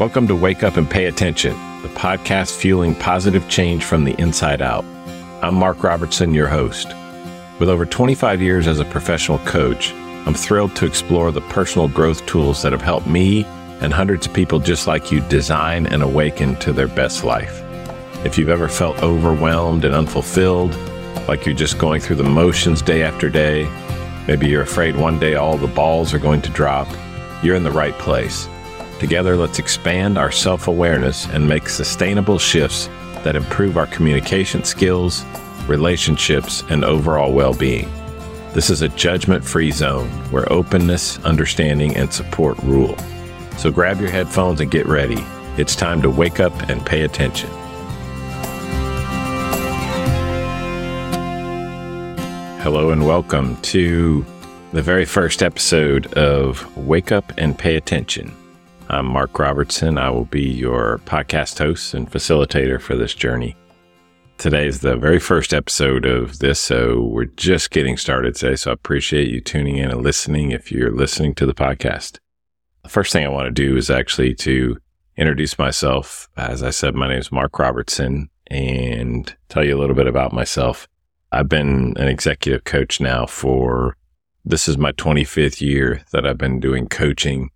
Welcome to Wake Up and Pay Attention, the podcast fueling positive change from the inside out. I'm Mark Robertson, your host. With over 25 years as a professional coach, I'm thrilled to explore the personal growth tools that have helped me and hundreds of people just like you design and awaken to their best life. If you've ever felt overwhelmed and unfulfilled, like you're just going through the motions day after day, maybe you're afraid one day all the balls are going to drop, you're in the right place. Together, let's expand our self awareness and make sustainable shifts that improve our communication skills, relationships, and overall well being. This is a judgment free zone where openness, understanding, and support rule. So grab your headphones and get ready. It's time to wake up and pay attention. Hello, and welcome to the very first episode of Wake Up and Pay Attention. I'm Mark Robertson. I will be your podcast host and facilitator for this journey. Today is the very first episode of this, so we're just getting started today. So I appreciate you tuning in and listening if you're listening to the podcast. The first thing I want to do is actually to introduce myself. As I said, my name is Mark Robertson and tell you a little bit about myself. I've been an executive coach now for this is my 25th year that I've been doing coaching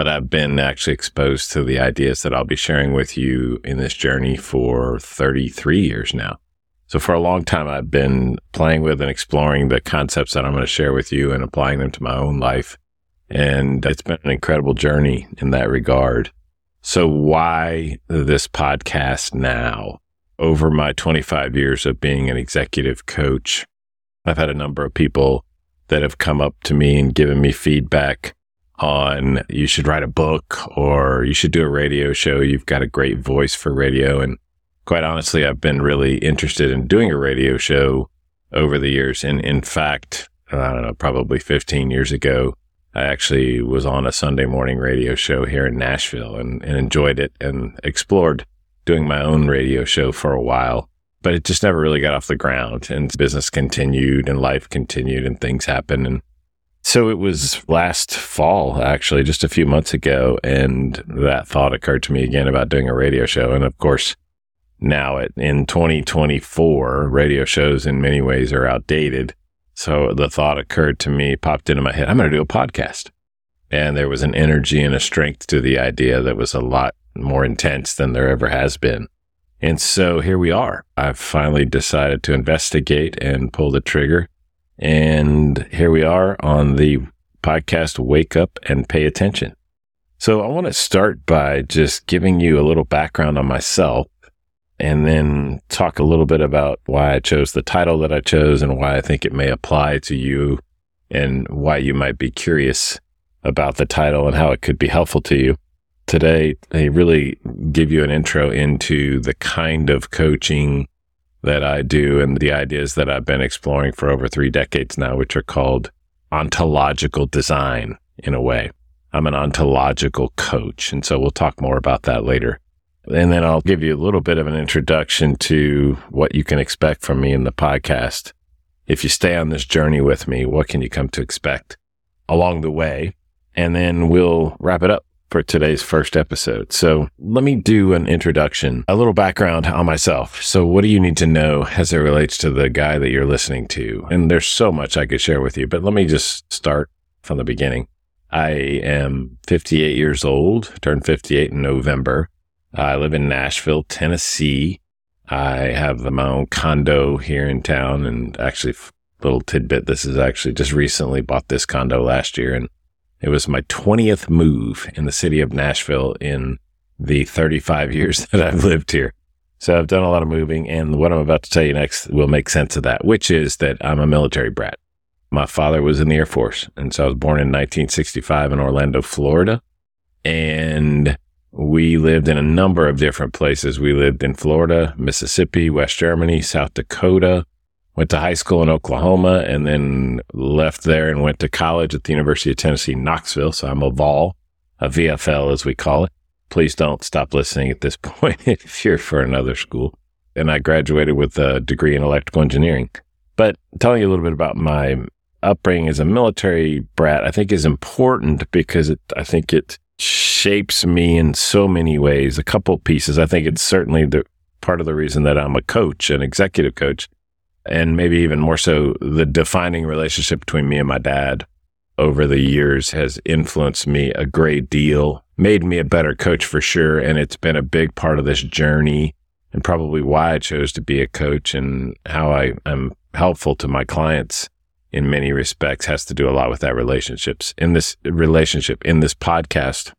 but I've been actually exposed to the ideas that I'll be sharing with you in this journey for 33 years now. So for a long time, I've been playing with and exploring the concepts that I'm going to share with you and applying them to my own life. And it's been an incredible journey in that regard. So why this podcast now? Over my 25 years of being an executive coach, I've had a number of people that have come up to me and given me feedback on you should write a book or you should do a radio show. You've got a great voice for radio. And quite honestly, I've been really interested in doing a radio show over the years. And in fact, I don't know, probably 15 years ago, I actually was on a Sunday morning radio show here in Nashville and, and enjoyed it and explored doing my own radio show for a while. But it just never really got off the ground and business continued and life continued and things happened. And so it was last fall, actually, just a few months ago. And that thought occurred to me again about doing a radio show. And of course, now it, in 2024, radio shows in many ways are outdated. So the thought occurred to me, popped into my head, I'm going to do a podcast. And there was an energy and a strength to the idea that was a lot more intense than there ever has been. And so here we are. I've finally decided to investigate and pull the trigger and here we are on the podcast Wake Up and Pay Attention. So I want to start by just giving you a little background on myself and then talk a little bit about why I chose the title that I chose and why I think it may apply to you and why you might be curious about the title and how it could be helpful to you. Today, I really give you an intro into the kind of coaching that I do and the ideas that I've been exploring for over three decades now, which are called ontological design in a way. I'm an ontological coach. And so we'll talk more about that later. And then I'll give you a little bit of an introduction to what you can expect from me in the podcast. If you stay on this journey with me, what can you come to expect along the way? And then we'll wrap it up for today's first episode. So let me do an introduction, a little background on myself. So what do you need to know as it relates to the guy that you're listening to? And there's so much I could share with you, but let me just start from the beginning. I am 58 years old, turned 58 in November. I live in Nashville, Tennessee. I have my own condo here in town and actually little tidbit. This is actually just recently bought this condo last year and it was my 20th move in the city of Nashville in the 35 years that I've lived here. So I've done a lot of moving, and what I'm about to tell you next will make sense of that, which is that I'm a military brat. My father was in the Air Force, and so I was born in 1965 in Orlando, Florida. And we lived in a number of different places. We lived in Florida, Mississippi, West Germany, South Dakota, went to high school in Oklahoma and then left there and went to college at the University of Tennessee, Knoxville. So I'm a Vol, a VFL as we call it. Please don't stop listening at this point if you're for another school. And I graduated with a degree in electrical engineering. But telling you a little bit about my upbringing as a military brat, I think is important because it, I think it shapes me in so many ways. A couple pieces. I think it's certainly the part of the reason that I'm a coach, an executive coach, and maybe even more so, the defining relationship between me and my dad over the years has influenced me a great deal, made me a better coach for sure. And it's been a big part of this journey and probably why I chose to be a coach and how I am helpful to my clients in many respects has to do a lot with that relationships. In this relationship, in this podcast,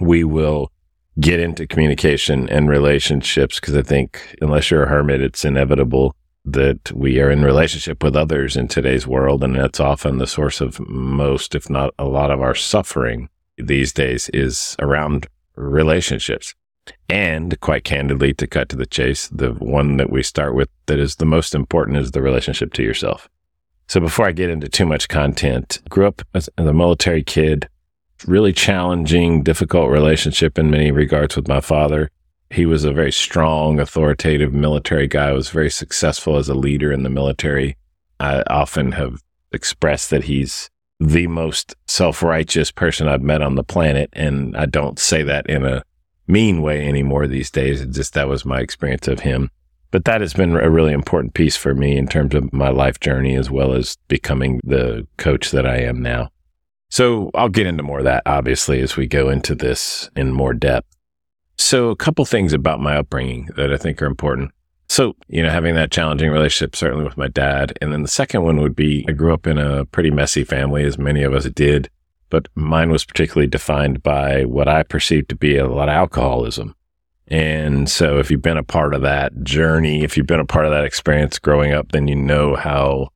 we will get into communication and relationships because I think unless you're a hermit, it's inevitable that we are in relationship with others in today's world. And that's often the source of most, if not a lot of our suffering these days is around relationships. And quite candidly, to cut to the chase, the one that we start with that is the most important is the relationship to yourself. So before I get into too much content, grew up as a military kid, really challenging, difficult relationship in many regards with my father. He was a very strong, authoritative military guy, was very successful as a leader in the military. I often have expressed that he's the most self-righteous person I've met on the planet. And I don't say that in a mean way anymore these days. Just that was my experience of him. But that has been a really important piece for me in terms of my life journey as well as becoming the coach that I am now. So I'll get into more of that obviously as we go into this in more depth. So a couple things about my upbringing that I think are important. So, you know, having that challenging relationship, certainly with my dad. And then the second one would be I grew up in a pretty messy family, as many of us did but mine was particularly defined by what I perceived to be a lot of alcoholism. And so if you've been a part of that journey, if you've been a part of that experience growing up, then you know how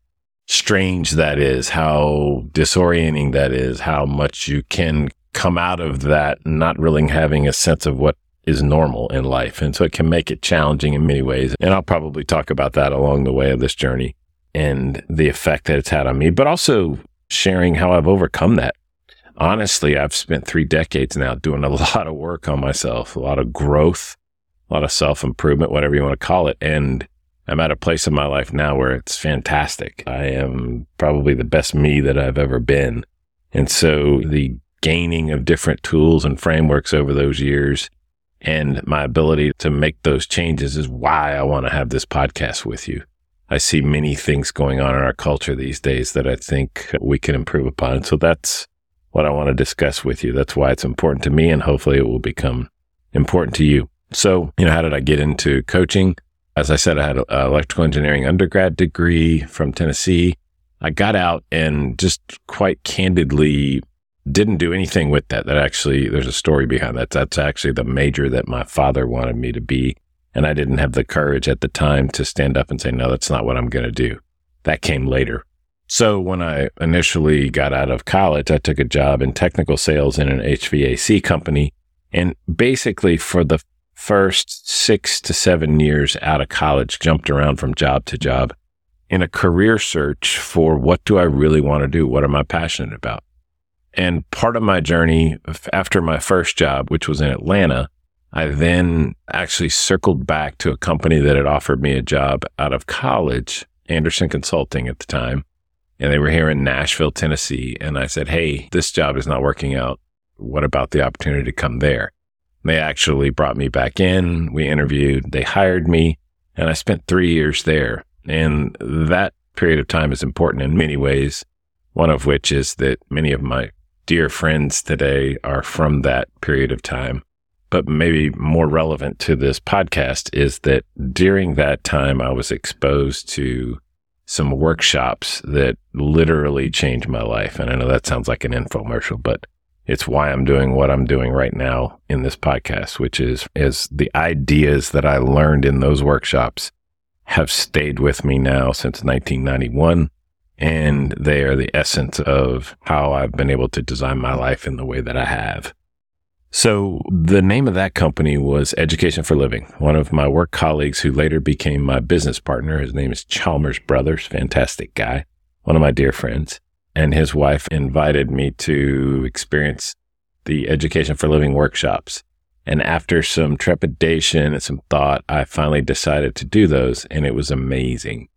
strange that is, how disorienting that is, how much you can come out of that not really having a sense of what is normal in life. And so it can make it challenging in many ways. And I'll probably talk about that along the way of this journey and the effect that it's had on me, but also sharing how I've overcome that honestly, I've spent three decades now doing a lot of work on myself, a lot of growth, a lot of self improvement, whatever you want to call it. And I'm at a place in my life now where it's fantastic. I am probably the best me that I've ever been. And so the gaining of different tools and frameworks over those years and my ability to make those changes is why I want to have this podcast with you. I see many things going on in our culture these days that I think we can improve upon. So that's what I want to discuss with you. That's why it's important to me, and hopefully it will become important to you. So, you know, how did I get into coaching? As I said, I had an electrical engineering undergrad degree from Tennessee. I got out and just quite candidly didn't do anything with that. That actually, there's a story behind that. That's actually the major that my father wanted me to be. And I didn't have the courage at the time to stand up and say, no, that's not what I'm going to do. That came later. So when I initially got out of college, I took a job in technical sales in an HVAC company. And basically for the first six to seven years out of college, jumped around from job to job in a career search for what do I really want to do? What am I passionate about? And part of my journey after my first job, which was in Atlanta, I then actually circled back to a company that had offered me a job out of college, Andersen Consulting at the time and they were here in Nashville, Tennessee. And I said, Hey, this job is not working out. What about the opportunity to come there? And They actually brought me back in. We interviewed, they hired me, and I spent three years there. And that period of time is important in many ways. One of which is that many of my dear friends today are from that period of time. But maybe more relevant to this podcast is that during that time, I was exposed to some workshops that literally changed my life. And I know that sounds like an infomercial, but it's why I'm doing what I'm doing right now in this podcast, which is, is the ideas that I learned in those workshops have stayed with me now since 1991. And they are the essence of how I've been able to design my life in the way that I have. So the name of that company was Education for Living. One of my work colleagues who later became my business partner, his name is Chalmers Brothers, fantastic guy, one of my dear friends, and his wife invited me to experience the Education for Living workshops. And after some trepidation and some thought, I finally decided to do those and it was amazing.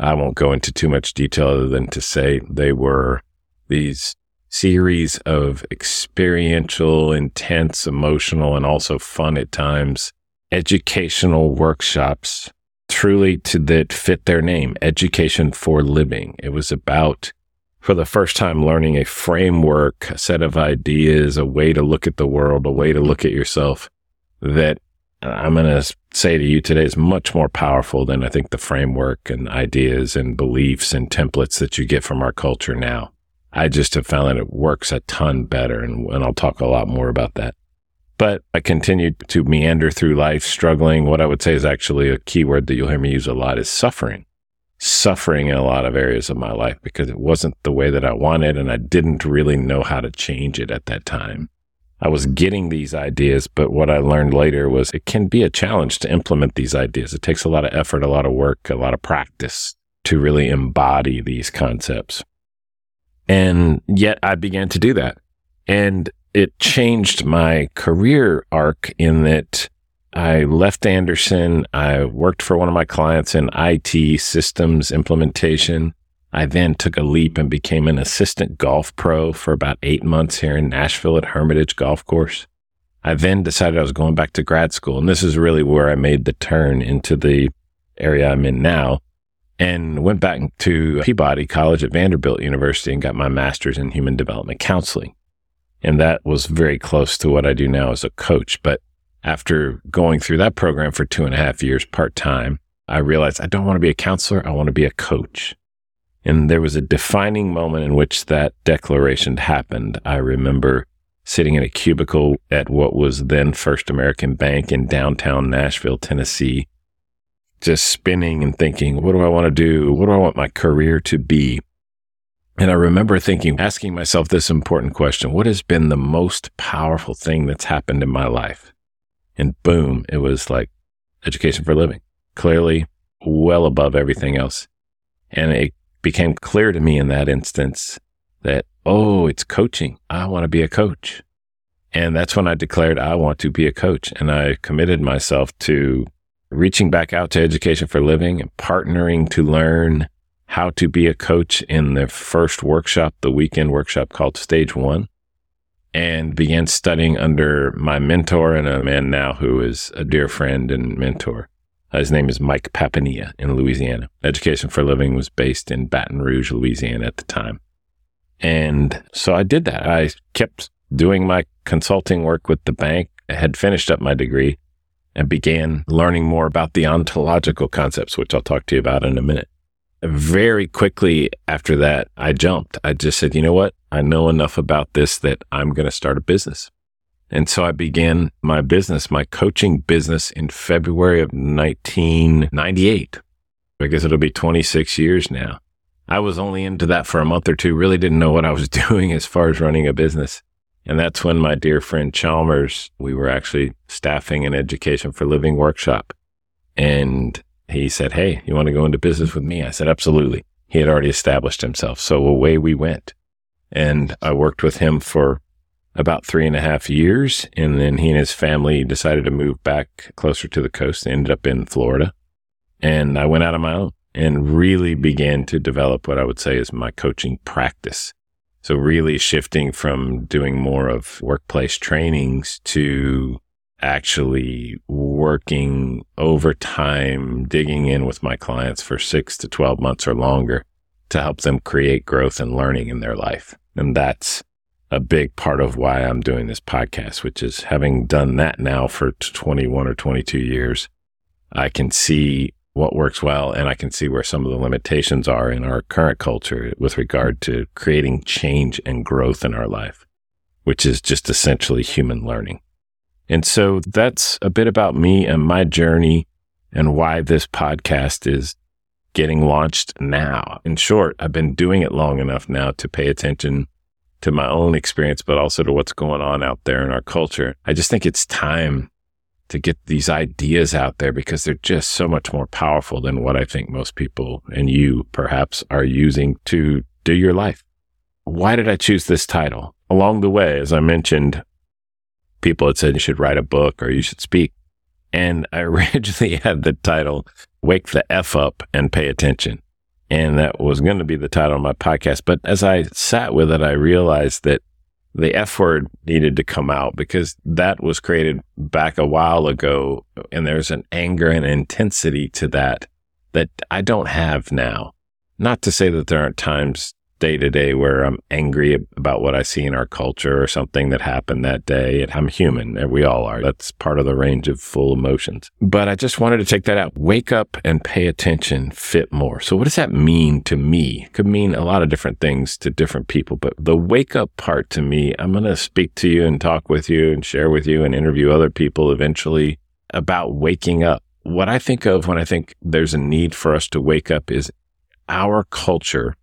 I won't go into too much detail other than to say they were these series of experiential, intense, emotional, and also fun at times educational workshops truly to that fit their name, education for living. It was about for the first time learning a framework, a set of ideas, a way to look at the world, a way to look at yourself that Uh, I'm going to say to you today is much more powerful than I think the framework and ideas and beliefs and templates that you get from our culture now. I just have found that it works a ton better. And, and I'll talk a lot more about that. But I continued to meander through life, struggling. What I would say is actually a keyword that you'll hear me use a lot is suffering. Suffering in a lot of areas of my life because it wasn't the way that I wanted. And I didn't really know how to change it at that time. I was getting these ideas, but what I learned later was it can be a challenge to implement these ideas. It takes a lot of effort, a lot of work, a lot of practice to really embody these concepts. And yet I began to do that. And it changed my career arc in that I left Andersen. I worked for one of my clients in IT systems implementation. I then took a leap and became an assistant golf pro for about eight months here in Nashville at Hermitage Golf Course. I then decided I was going back to grad school. And this is really where I made the turn into the area I'm in now and went back to Peabody College at Vanderbilt University and got my master's in human development counseling. And that was very close to what I do now as a coach. But after going through that program for two and a half years part time, I realized I don't want to be a counselor. I want to be a coach. And there was a defining moment in which that declaration happened. I remember sitting in a cubicle at what was then First American Bank in downtown Nashville, Tennessee, just spinning and thinking, what do I want to do? What do I want my career to be? And I remember thinking, asking myself this important question What has been the most powerful thing that's happened in my life? And boom, it was like education for living, clearly well above everything else. And it became clear to me in that instance that, oh, it's coaching. I want to be a coach. And that's when I declared I want to be a coach. And I committed myself to reaching back out to education for living and partnering to learn how to be a coach in the first workshop, the weekend workshop called Stage One, and began studying under my mentor and a man now who is a dear friend and mentor. Uh, his name is Mike Papania in Louisiana. Education for Living was based in Baton Rouge, Louisiana at the time. And so I did that. I kept doing my consulting work with the bank. I had finished up my degree and began learning more about the ontological concepts, which I'll talk to you about in a minute. Very quickly after that, I jumped. I just said, you know what? I know enough about this that I'm going to start a business. And so I began my business, my coaching business in February of 1998. I guess it'll be 26 years now. I was only into that for a month or two, really didn't know what I was doing as far as running a business. And that's when my dear friend Chalmers, we were actually staffing an education for living workshop. And he said, Hey, you want to go into business with me? I said, Absolutely. He had already established himself. So away we went. And I worked with him for about three and a half years. And then he and his family decided to move back closer to the coast. They ended up in Florida. And I went out on my own and really began to develop what I would say is my coaching practice. So really shifting from doing more of workplace trainings to actually working overtime, digging in with my clients for six to 12 months or longer to help them create growth and learning in their life. And that's a big part of why I'm doing this podcast, which is having done that now for 21 or 22 years. I can see what works well. And I can see where some of the limitations are in our current culture with regard to creating change and growth in our life, which is just essentially human learning. And so that's a bit about me and my journey and why this podcast is getting launched now. In short, I've been doing it long enough now to pay attention to my own experience, but also to what's going on out there in our culture. I just think it's time to get these ideas out there because they're just so much more powerful than what I think most people and you perhaps are using to do your life. Why did I choose this title? Along the way, as I mentioned, people had said you should write a book or you should speak. And I originally had the title Wake the F Up and Pay Attention. And that was going to be the title of my podcast. But as I sat with it, I realized that the F word needed to come out because that was created back a while ago. And there's an anger and intensity to that that I don't have now. Not to say that there aren't times day to day where I'm angry about what I see in our culture or something that happened that day. And I'm human and we all are. That's part of the range of full emotions. But I just wanted to take that out. Wake up and pay attention, fit more. So what does that mean to me? It could mean a lot of different things to different people, but the wake up part to me, I'm going to speak to you and talk with you and share with you and interview other people eventually about waking up. What I think of when I think there's a need for us to wake up is our culture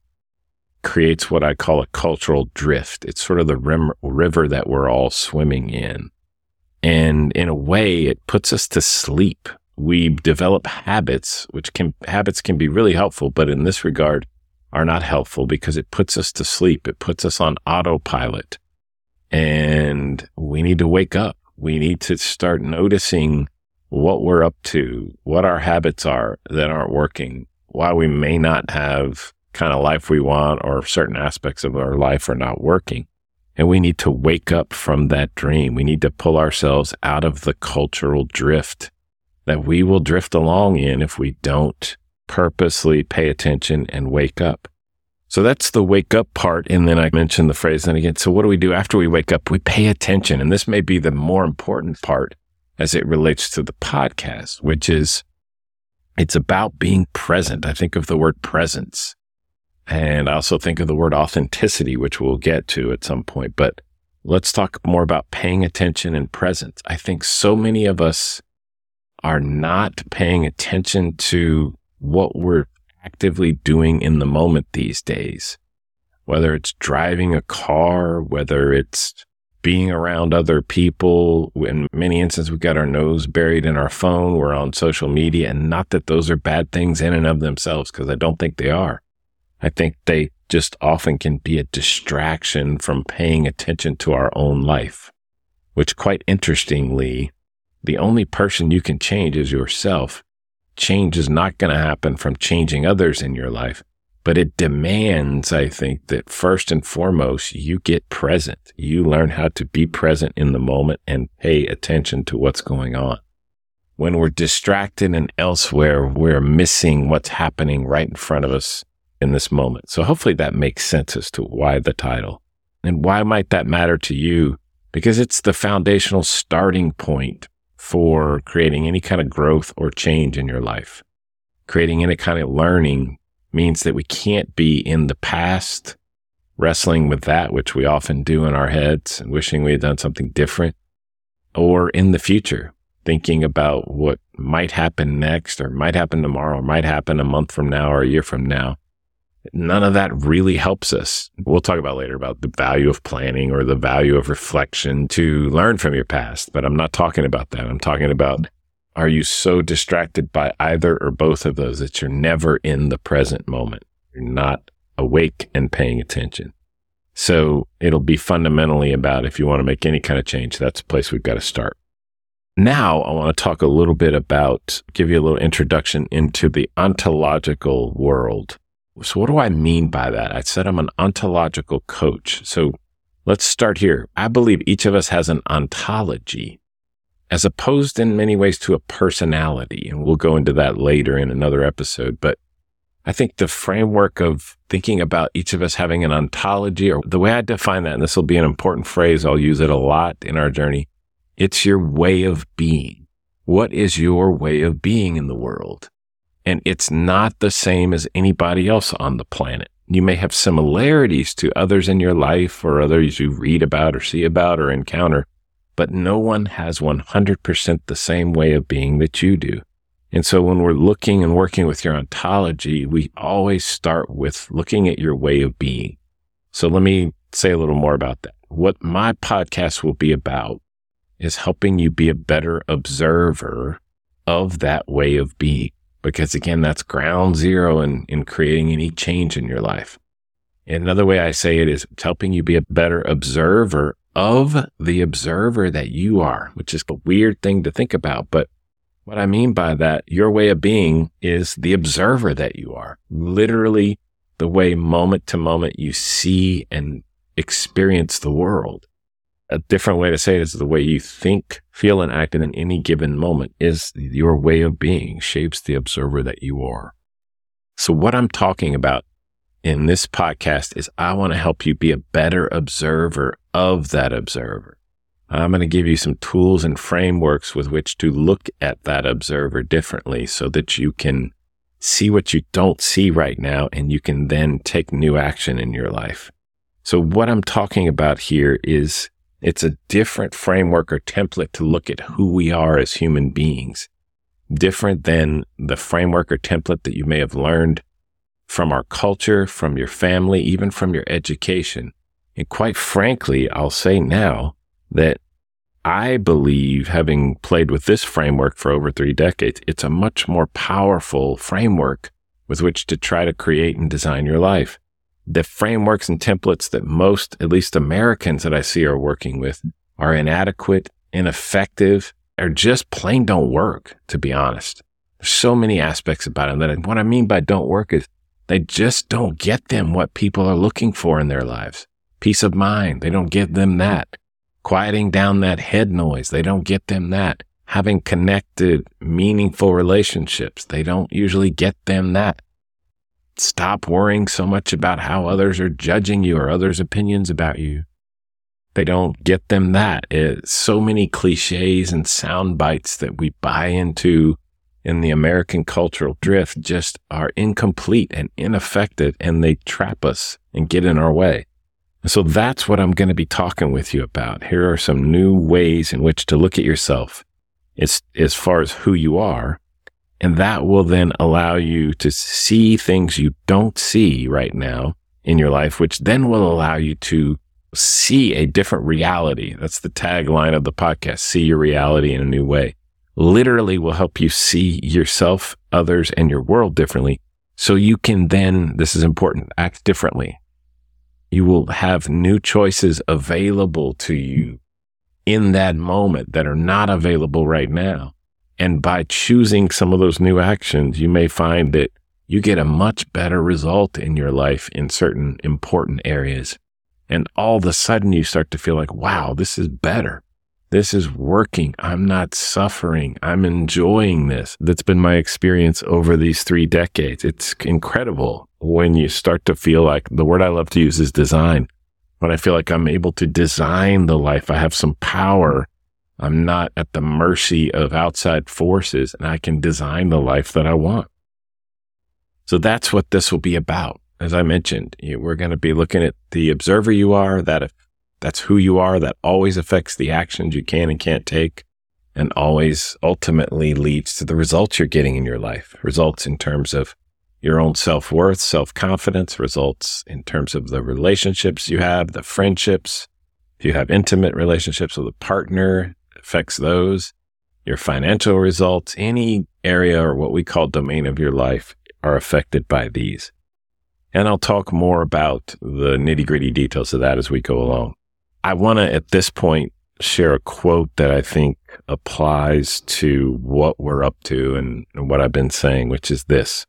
creates what I call a cultural drift. It's sort of the rim, river that we're all swimming in. And in a way, it puts us to sleep. We develop habits, which can, habits can be really helpful, but in this regard are not helpful because it puts us to sleep. It puts us on autopilot and we need to wake up. We need to start noticing what we're up to, what our habits are that aren't working, why we may not have kind of life we want or certain aspects of our life are not working. And we need to wake up from that dream. We need to pull ourselves out of the cultural drift that we will drift along in if we don't purposely pay attention and wake up. So that's the wake up part. And then I mentioned the phrase then again. So what do we do after we wake up? We pay attention. And this may be the more important part as it relates to the podcast, which is it's about being present. I think of the word presence and I also think of the word authenticity, which we'll get to at some point. But let's talk more about paying attention and presence. I think so many of us are not paying attention to what we're actively doing in the moment these days, whether it's driving a car, whether it's being around other people. In many instances, we've got our nose buried in our phone. We're on social media and not that those are bad things in and of themselves, because I don't think they are. I think they just often can be a distraction from paying attention to our own life, which quite interestingly, the only person you can change is yourself. Change is not going to happen from changing others in your life, but it demands, I think, that first and foremost, you get present. You learn how to be present in the moment and pay attention to what's going on. When we're distracted and elsewhere, we're missing what's happening right in front of us in this moment. So hopefully that makes sense as to why the title. And why might that matter to you? Because it's the foundational starting point for creating any kind of growth or change in your life. Creating any kind of learning means that we can't be in the past wrestling with that, which we often do in our heads and wishing we had done something different, or in the future, thinking about what might happen next or might happen tomorrow or might happen a month from now or a year from now none of that really helps us. We'll talk about later about the value of planning or the value of reflection to learn from your past, but I'm not talking about that. I'm talking about are you so distracted by either or both of those that you're never in the present moment? You're not awake and paying attention. So it'll be fundamentally about if you want to make any kind of change, that's a place we've got to start. Now I want to talk a little bit about, give you a little introduction into the ontological world so what do I mean by that? I said I'm an ontological coach. So let's start here. I believe each of us has an ontology as opposed in many ways to a personality. And we'll go into that later in another episode. But I think the framework of thinking about each of us having an ontology or the way I define that, and this will be an important phrase. I'll use it a lot in our journey. It's your way of being. What is your way of being in the world? And it's not the same as anybody else on the planet. You may have similarities to others in your life or others you read about or see about or encounter, but no one has 100% the same way of being that you do. And so when we're looking and working with your ontology, we always start with looking at your way of being. So let me say a little more about that. What my podcast will be about is helping you be a better observer of that way of being because again, that's ground zero in, in creating any change in your life. Another way I say it is it's helping you be a better observer of the observer that you are, which is a weird thing to think about. But What I mean by that, your way of being is the observer that you are. Literally the way moment to moment you see and experience the world. A different way to say it is the way you think, feel, and act in any given moment is your way of being shapes the observer that you are. So what I'm talking about in this podcast is I want to help you be a better observer of that observer. I'm going to give you some tools and frameworks with which to look at that observer differently so that you can see what you don't see right now and you can then take new action in your life. So what I'm talking about here is it's a different framework or template to look at who we are as human beings, different than the framework or template that you may have learned from our culture, from your family, even from your education. And quite frankly, I'll say now, that I believe, having played with this framework for over three decades, it's a much more powerful framework with which to try to create and design your life. The frameworks and templates that most, at least Americans that I see are working with are inadequate, ineffective, or just plain don't work, to be honest. There's so many aspects about it that what I mean by don't work is they just don't get them what people are looking for in their lives. Peace of mind. They don't give them that quieting down that head noise. They don't get them that. Having connected, meaningful relationships. They don't usually get them that. Stop worrying so much about how others are judging you or others' opinions about you. They don't get them that. It's so many cliches and sound bites that we buy into in the American cultural drift just are incomplete and ineffective and they trap us and get in our way. And so that's what I'm going to be talking with you about. Here are some new ways in which to look at yourself as, as far as who you are. And that will then allow you to see things you don't see right now in your life, which then will allow you to see a different reality. That's the tagline of the podcast. See your reality in a new way. Literally will help you see yourself, others, and your world differently. So you can then, this is important, act differently you will have new choices available to you in that moment that are not available right now. And by choosing some of those new actions, you may find that you get a much better result in your life in certain important areas. And all of a sudden you start to feel like, wow, this is better. This is working. I'm not suffering. I'm enjoying this. That's been my experience over these three decades. It's incredible when you start to feel like the word I love to use is design. When I feel like I'm able to design the life, I have some power. I'm not at the mercy of outside forces and I can design the life that I want. So that's what this will be about. As I mentioned, we're going to be looking at the observer you are, that that's who you are. That always affects the actions you can and can't take and always ultimately leads to the results you're getting in your life. Results in terms of your own self worth, self confidence, results in terms of the relationships you have, the friendships. If you have intimate relationships with a partner, affects those. Your financial results, any area or what we call domain of your life are affected by these. And I'll talk more about the nitty gritty details of that as we go along. I want to, at this point, share a quote that I think applies to what we're up to and, and what I've been saying, which is this.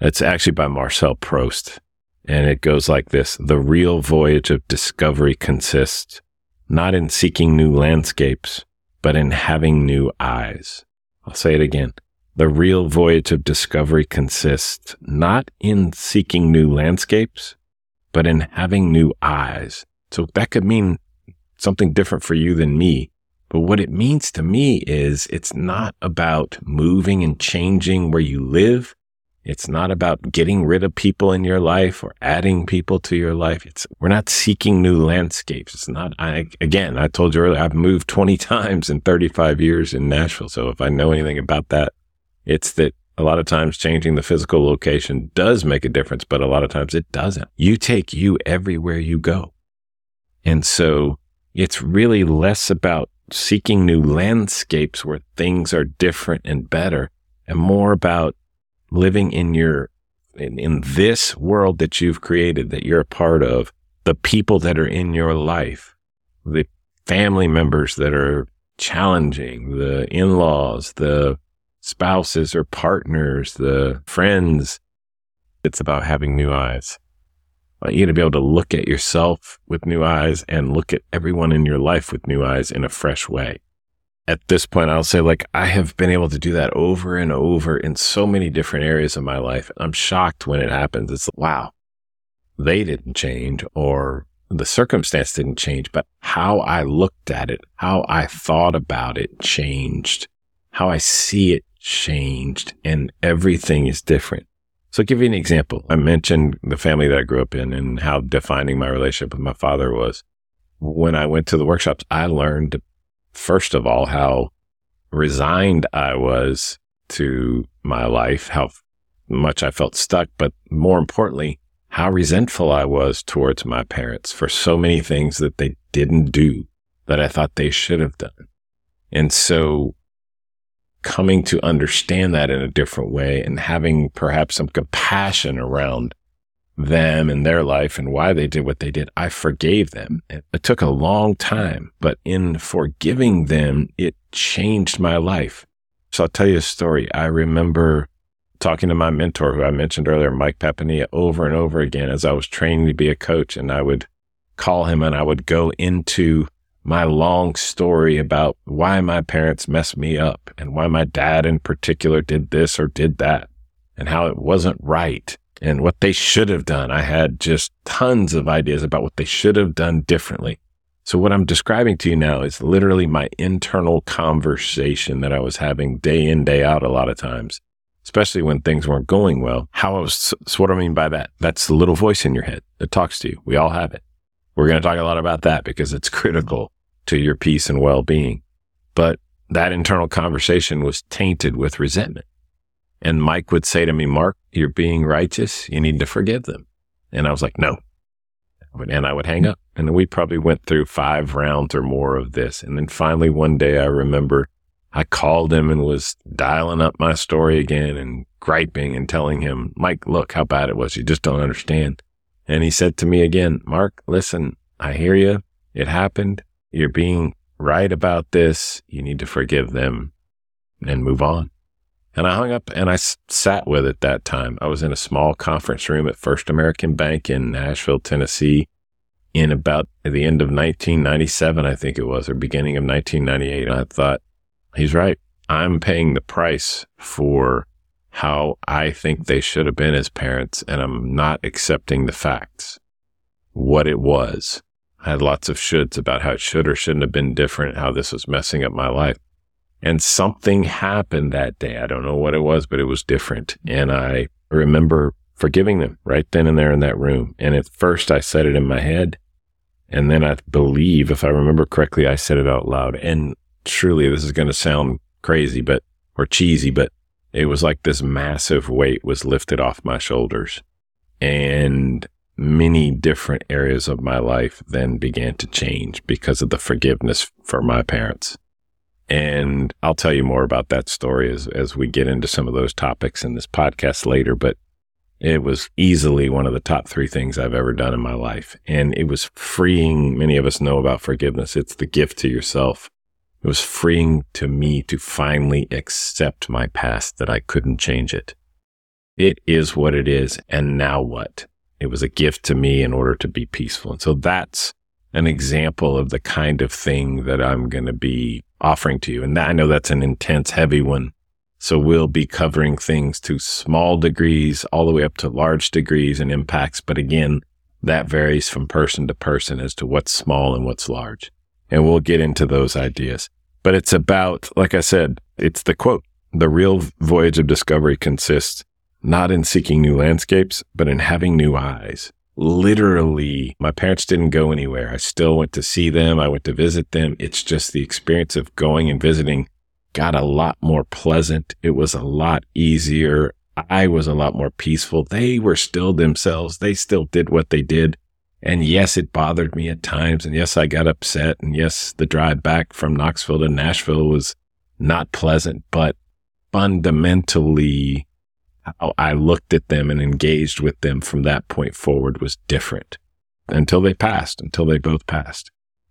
It's actually by Marcel Proust. And it goes like this. The real voyage of discovery consists not in seeking new landscapes, but in having new eyes. I'll say it again. The real voyage of discovery consists not in seeking new landscapes, but in having new eyes. So that could mean something different for you than me. But what it means to me is it's not about moving and changing where you live. It's not about getting rid of people in your life or adding people to your life. It's, we're not seeking new landscapes. It's not, I, again, I told you earlier, I've moved 20 times in 35 years in Nashville. So if I know anything about that, it's that a lot of times changing the physical location does make a difference, but a lot of times it doesn't. You take you everywhere you go. And so it's really less about seeking new landscapes where things are different and better and more about living in your, in, in this world that you've created, that you're a part of, the people that are in your life, the family members that are challenging, the in-laws, the spouses or partners, the friends. It's about having new eyes. I want you to be able to look at yourself with new eyes and look at everyone in your life with new eyes in a fresh way. At this point, I'll say, like, I have been able to do that over and over in so many different areas of my life. I'm shocked when it happens. It's like, wow, they didn't change or the circumstance didn't change, but how I looked at it, how I thought about it changed, how I see it changed, and everything is different. So, I'll give you an example. I mentioned the family that I grew up in and how defining my relationship with my father was. When I went to the workshops, I learned, first of all, how resigned I was to my life, how much I felt stuck, but more importantly, how resentful I was towards my parents for so many things that they didn't do that I thought they should have done. And so coming to understand that in a different way and having perhaps some compassion around them and their life and why they did what they did, I forgave them. It, it took a long time, but in forgiving them, it changed my life. So I'll tell you a story. I remember talking to my mentor, who I mentioned earlier, Mike Papania, over and over again as I was training to be a coach. And I would call him and I would go into my long story about why my parents messed me up and why my dad in particular did this or did that and how it wasn't right and what they should have done. I had just tons of ideas about what they should have done differently. So what I'm describing to you now is literally my internal conversation that I was having day in, day out a lot of times especially when things weren't going well. How I was, so what do I mean by that, that's the little voice in your head that talks to you. We all have it. We're going to talk a lot about that because it's critical to your peace and well being. But that internal conversation was tainted with resentment. And Mike would say to me, Mark, you're being righteous. You need to forgive them. And I was like, no. And I would hang up. And we probably went through five rounds or more of this. And then finally one day I remember I called him and was dialing up my story again and griping and telling him, Mike, look how bad it was. You just don't understand. And he said to me again, Mark, listen, I hear you. It happened. You're being right about this. You need to forgive them and move on. And I hung up and I s- sat with it that time. I was in a small conference room at First American Bank in Nashville, Tennessee in about the end of 1997, I think it was, or beginning of 1998. And I thought, he's right. I'm paying the price for how I think they should have been as parents, and I'm not accepting the facts. What it was. I had lots of shoulds about how it should or shouldn't have been different, how this was messing up my life. And something happened that day. I don't know what it was, but it was different. And I remember forgiving them right then and there in that room. And at first I said it in my head. And then I believe, if I remember correctly, I said it out loud. And truly, this is going to sound crazy, but, or cheesy, but it was like this massive weight was lifted off my shoulders. And many different areas of my life then began to change because of the forgiveness for my parents. And I'll tell you more about that story as, as we get into some of those topics in this podcast later. But it was easily one of the top three things I've ever done in my life. And it was freeing. Many of us know about forgiveness. It's the gift to yourself. It was freeing to me to finally accept my past that I couldn't change it. It is what it is. And now what? It was a gift to me in order to be peaceful. And so that's an example of the kind of thing that I'm going to be offering to you. And that, I know that's an intense, heavy one. So we'll be covering things to small degrees all the way up to large degrees and impacts. But again, that varies from person to person as to what's small and what's large. And we'll get into those ideas. But it's about, like I said, it's the quote. The real voyage of discovery consists not in seeking new landscapes, but in having new eyes. Literally, my parents didn't go anywhere. I still went to see them. I went to visit them. It's just the experience of going and visiting got a lot more pleasant. It was a lot easier. I was a lot more peaceful. They were still themselves. They still did what they did. And yes, it bothered me at times. And yes, I got upset. And yes, the drive back from Knoxville to Nashville was not pleasant, but fundamentally, how I looked at them and engaged with them from that point forward was different until they passed, until they both passed.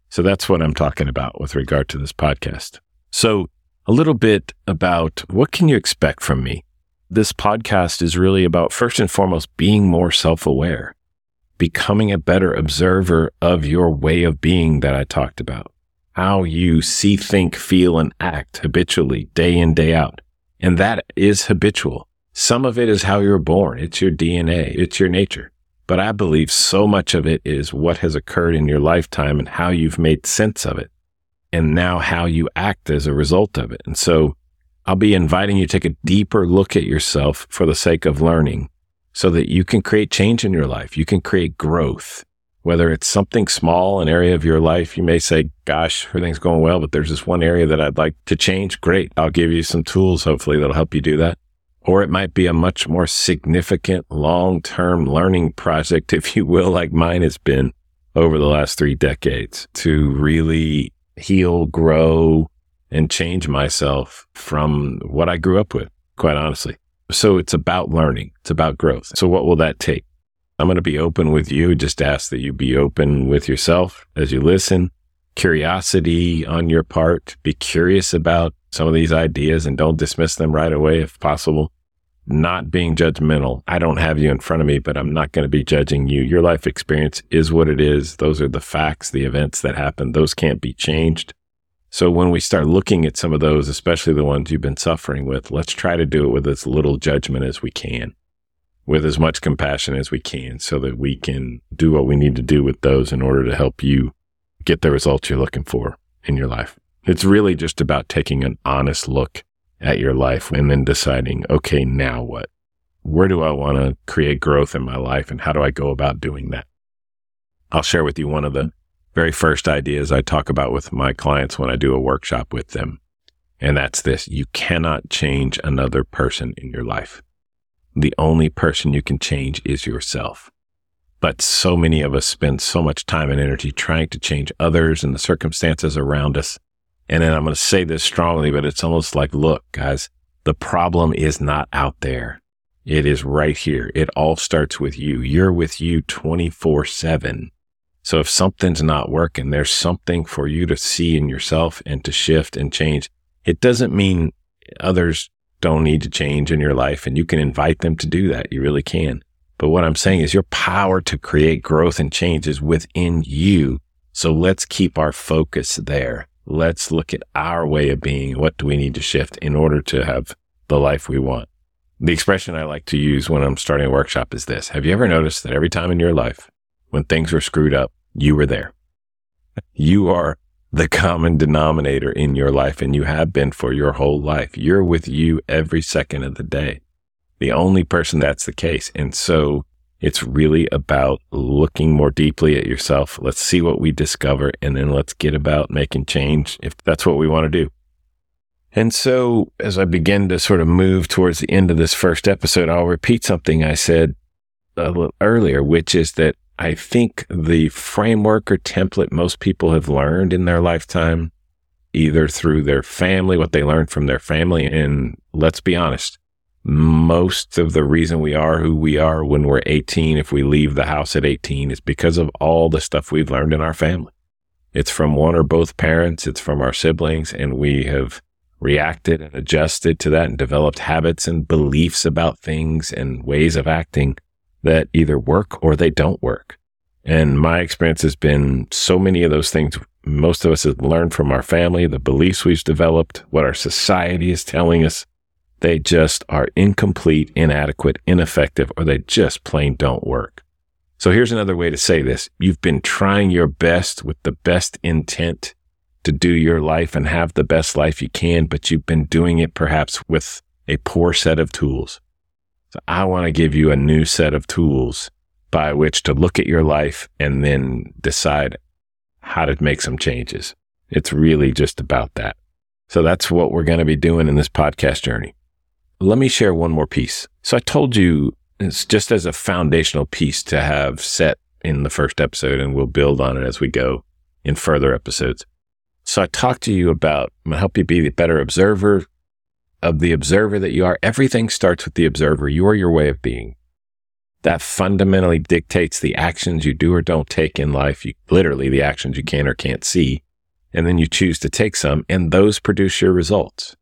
So that's what I'm talking about with regard to this podcast. So a little bit about what can you expect from me? This podcast is really about first and foremost being more self-aware, becoming a better observer of your way of being that I talked about, how you see, think, feel, and act habitually day in, day out. And that is habitual. Some of it is how you're born. It's your DNA. It's your nature. But I believe so much of it is what has occurred in your lifetime and how you've made sense of it. And now how you act as a result of it. And so I'll be inviting you to take a deeper look at yourself for the sake of learning so that you can create change in your life. You can create growth, whether it's something small, an area of your life. You may say, gosh, everything's going well, but there's this one area that I'd like to change. Great. I'll give you some tools, hopefully that'll help you do that. Or it might be a much more significant long term learning project, if you will, like mine has been over the last three decades to really heal, grow, and change myself from what I grew up with, quite honestly. So it's about learning. It's about growth. So what will that take? I'm going to be open with you. Just ask that you be open with yourself as you listen. Curiosity on your part. Be curious about some of these ideas and don't dismiss them right away if possible not being judgmental. I don't have you in front of me, but I'm not going to be judging you. Your life experience is what it is. Those are the facts, the events that happen. Those can't be changed. So when we start looking at some of those, especially the ones you've been suffering with, let's try to do it with as little judgment as we can, with as much compassion as we can, so that we can do what we need to do with those in order to help you get the results you're looking for in your life. It's really just about taking an honest look at your life and then deciding, okay, now what? Where do I want to create growth in my life and how do I go about doing that? I'll share with you one of the very first ideas I talk about with my clients when I do a workshop with them. And that's this. You cannot change another person in your life. The only person you can change is yourself. But so many of us spend so much time and energy trying to change others and the circumstances around us and then I'm going to say this strongly, but it's almost like, look, guys, the problem is not out there. It is right here. It all starts with you. You're with you 24 seven. So if something's not working, there's something for you to see in yourself and to shift and change. It doesn't mean others don't need to change in your life and you can invite them to do that. You really can. But what I'm saying is your power to create growth and change is within you. So let's keep our focus there. Let's look at our way of being. What do we need to shift in order to have the life we want? The expression I like to use when I'm starting a workshop is this. Have you ever noticed that every time in your life when things were screwed up, you were there? You are the common denominator in your life and you have been for your whole life. You're with you every second of the day. The only person that's the case. And so it's really about looking more deeply at yourself. Let's see what we discover and then let's get about making change if that's what we want to do. And so as I begin to sort of move towards the end of this first episode, I'll repeat something I said a little earlier, which is that I think the framework or template most people have learned in their lifetime, either through their family, what they learned from their family. And let's be honest, most of the reason we are who we are when we're 18, if we leave the house at 18, is because of all the stuff we've learned in our family. It's from one or both parents, it's from our siblings, and we have reacted and adjusted to that and developed habits and beliefs about things and ways of acting that either work or they don't work. And my experience has been so many of those things most of us have learned from our family, the beliefs we've developed, what our society is telling us they just are incomplete, inadequate, ineffective, or they just plain don't work. So here's another way to say this. You've been trying your best with the best intent to do your life and have the best life you can, but you've been doing it perhaps with a poor set of tools. So I want to give you a new set of tools by which to look at your life and then decide how to make some changes. It's really just about that. So that's what we're going to be doing in this podcast journey let me share one more piece. So I told you it's just as a foundational piece to have set in the first episode, and we'll build on it as we go in further episodes. So I talked to you about, I'm going to help you be the better observer of the observer that you are. Everything starts with the observer. You are your way of being. That fundamentally dictates the actions you do or don't take in life. You literally the actions you can or can't see and then you choose to take some, and those produce your results.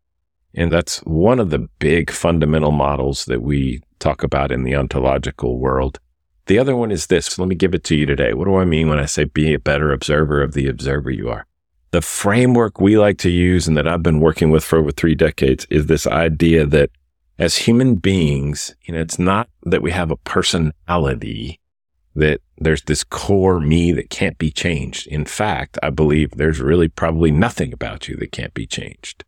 And that's one of the big fundamental models that we talk about in the ontological world. The other one is this. Let me give it to you today. What do I mean when I say be a better observer of the observer you are? The framework we like to use and that I've been working with for over three decades is this idea that as human beings, you know, it's not that we have a personality that there's this core me that can't be changed. In fact, I believe there's really probably nothing about you that can't be changed.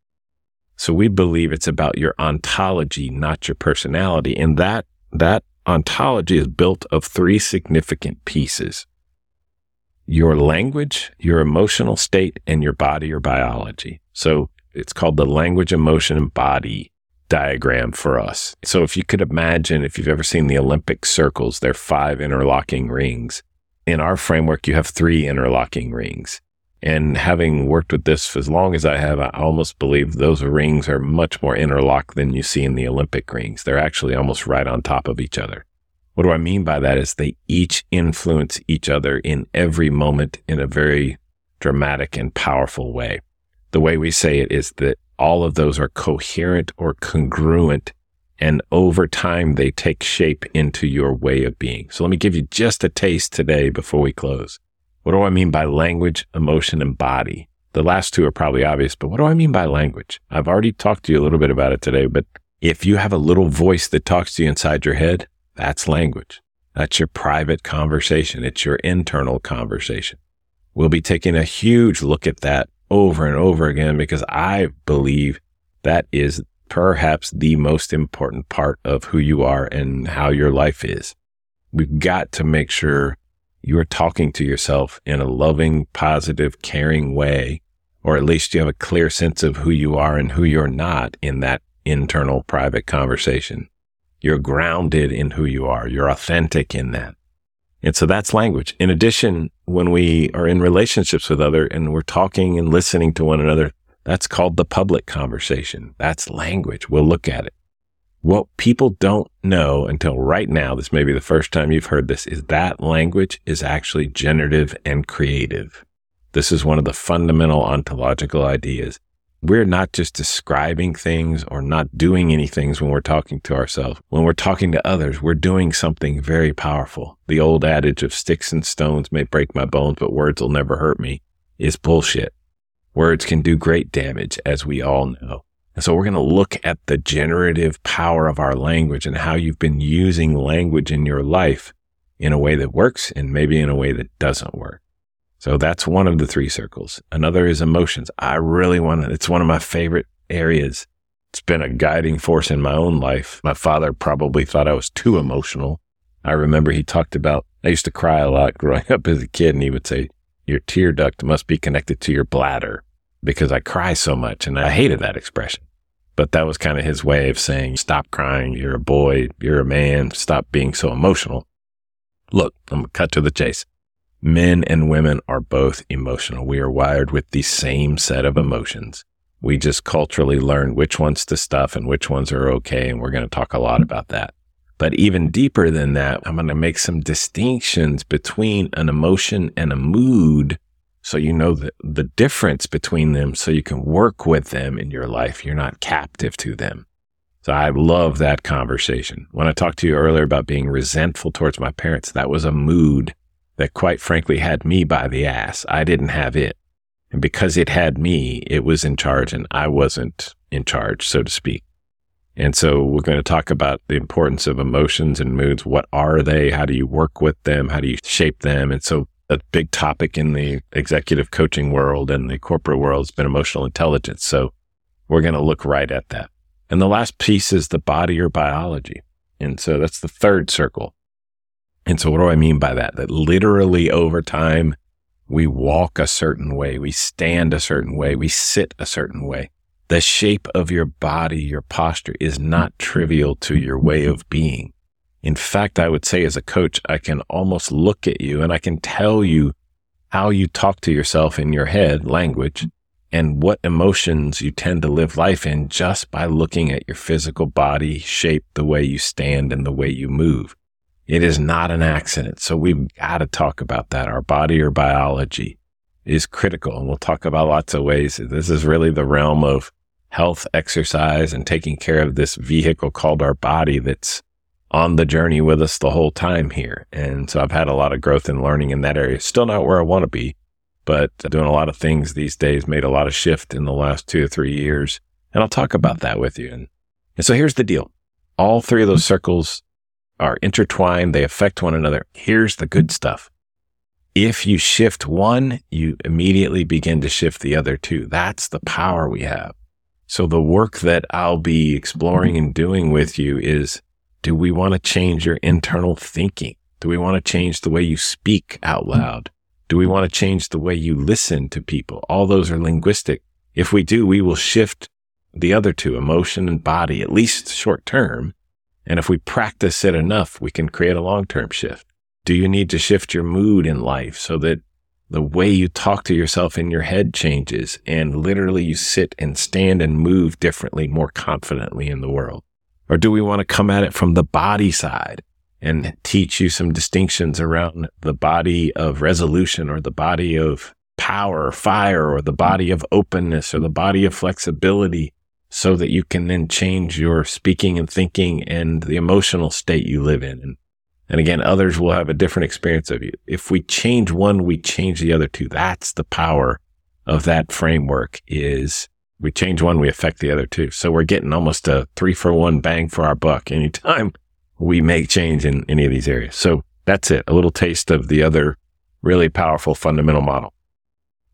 So we believe it's about your ontology, not your personality. And that, that ontology is built of three significant pieces. Your language, your emotional state, and your body or biology. So it's called the language, emotion, and body diagram for us. So if you could imagine, if you've ever seen the Olympic circles, they're five interlocking rings. In our framework, you have three interlocking rings. And having worked with this for as long as I have, I almost believe those rings are much more interlocked than you see in the Olympic rings. They're actually almost right on top of each other. What do I mean by that is they each influence each other in every moment in a very dramatic and powerful way. The way we say it is that all of those are coherent or congruent and over time they take shape into your way of being. So let me give you just a taste today before we close. What do I mean by language, emotion, and body? The last two are probably obvious, but what do I mean by language? I've already talked to you a little bit about it today, but if you have a little voice that talks to you inside your head, that's language. That's your private conversation. It's your internal conversation. We'll be taking a huge look at that over and over again because I believe that is perhaps the most important part of who you are and how your life is. We've got to make sure you are talking to yourself in a loving, positive, caring way, or at least you have a clear sense of who you are and who you're not in that internal private conversation. You're grounded in who you are. You're authentic in that. And so that's language. In addition, when we are in relationships with other and we're talking and listening to one another, that's called the public conversation. That's language. We'll look at it. What people don't know until right now, this may be the first time you've heard this, is that language is actually generative and creative. This is one of the fundamental ontological ideas. We're not just describing things or not doing any things when we're talking to ourselves. When we're talking to others, we're doing something very powerful. The old adage of sticks and stones may break my bones, but words will never hurt me is bullshit. Words can do great damage, as we all know. And so we're going to look at the generative power of our language and how you've been using language in your life in a way that works and maybe in a way that doesn't work. So that's one of the three circles. Another is emotions. I really want to, it's one of my favorite areas. It's been a guiding force in my own life. My father probably thought I was too emotional. I remember he talked about, I used to cry a lot growing up as a kid and he would say, your tear duct must be connected to your bladder because I cry so much. And I hated that expression. But that was kind of his way of saying, stop crying. You're a boy. You're a man. Stop being so emotional. Look, I'm going to cut to the chase. Men and women are both emotional. We are wired with the same set of emotions. We just culturally learn which ones to stuff and which ones are okay. And we're going to talk a lot about that. But even deeper than that, I'm going to make some distinctions between an emotion and a mood so you know the, the difference between them so you can work with them in your life. You're not captive to them. So I love that conversation. When I talked to you earlier about being resentful towards my parents, that was a mood that quite frankly had me by the ass. I didn't have it. And because it had me, it was in charge and I wasn't in charge, so to speak. And so we're going to talk about the importance of emotions and moods. What are they? How do you work with them? How do you shape them? And so a big topic in the executive coaching world and the corporate world has been emotional intelligence. So we're going to look right at that. And the last piece is the body or biology. And so that's the third circle. And so what do I mean by that? That literally over time, we walk a certain way, we stand a certain way, we sit a certain way. The shape of your body, your posture is not trivial to your way of being. In fact, I would say as a coach, I can almost look at you and I can tell you how you talk to yourself in your head language and what emotions you tend to live life in just by looking at your physical body shape, the way you stand and the way you move. It is not an accident. So we've got to talk about that, our body or biology. is critical. And we'll talk about lots of ways. This is really the realm of health, exercise, and taking care of this vehicle called our body that's on the journey with us the whole time here. And so I've had a lot of growth and learning in that area. Still not where I want to be, but doing a lot of things these days, made a lot of shift in the last two or three years. And I'll talk about that with you. And, and so here's the deal. All three of those circles are intertwined. They affect one another. Here's the good stuff. If you shift one, you immediately begin to shift the other two. That's the power we have. So the work that I'll be exploring and doing with you is, do we want to change your internal thinking? Do we want to change the way you speak out loud? Do we want to change the way you listen to people? All those are linguistic. If we do, we will shift the other two, emotion and body, at least short term. And if we practice it enough, we can create a long term shift. Do you need to shift your mood in life so that the way you talk to yourself in your head changes and literally you sit and stand and move differently, more confidently in the world? Or do we want to come at it from the body side and teach you some distinctions around the body of resolution or the body of power, or fire, or the body of openness or the body of flexibility so that you can then change your speaking and thinking and the emotional state you live in. And, and again, others will have a different experience of you. If we change one, we change the other two. That's the power of that framework is we change one, we affect the other two. So we're getting almost a three for one bang for our buck anytime we make change in any of these areas. So that's it. A little taste of the other really powerful fundamental model.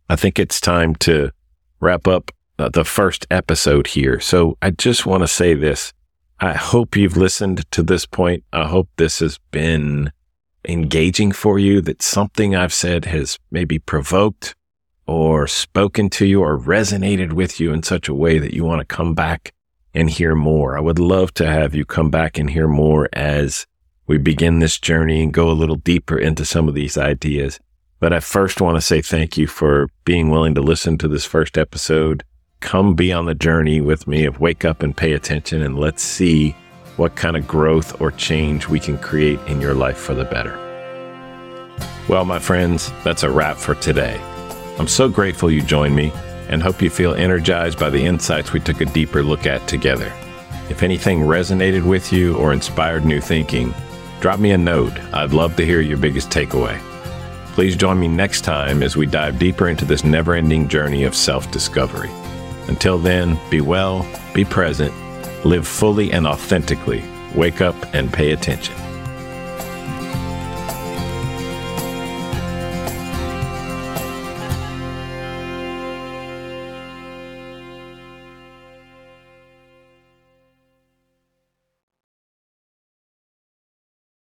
I think it's time to wrap up uh, the first episode here. So I just want to say this. I hope you've listened to this point. I hope this has been engaging for you, that something I've said has maybe provoked or spoken to you or resonated with you in such a way that you want to come back and hear more. I would love to have you come back and hear more as we begin this journey and go a little deeper into some of these ideas. But I first want to say thank you for being willing to listen to this first episode. Come be on the journey with me of wake up and pay attention and let's see what kind of growth or change we can create in your life for the better. Well, my friends, that's a wrap for today. I'm so grateful you joined me and hope you feel energized by the insights we took a deeper look at together. If anything resonated with you or inspired new thinking, drop me a note. I'd love to hear your biggest takeaway. Please join me next time as we dive deeper into this never ending journey of self discovery. Until then, be well, be present, live fully and authentically, wake up and pay attention.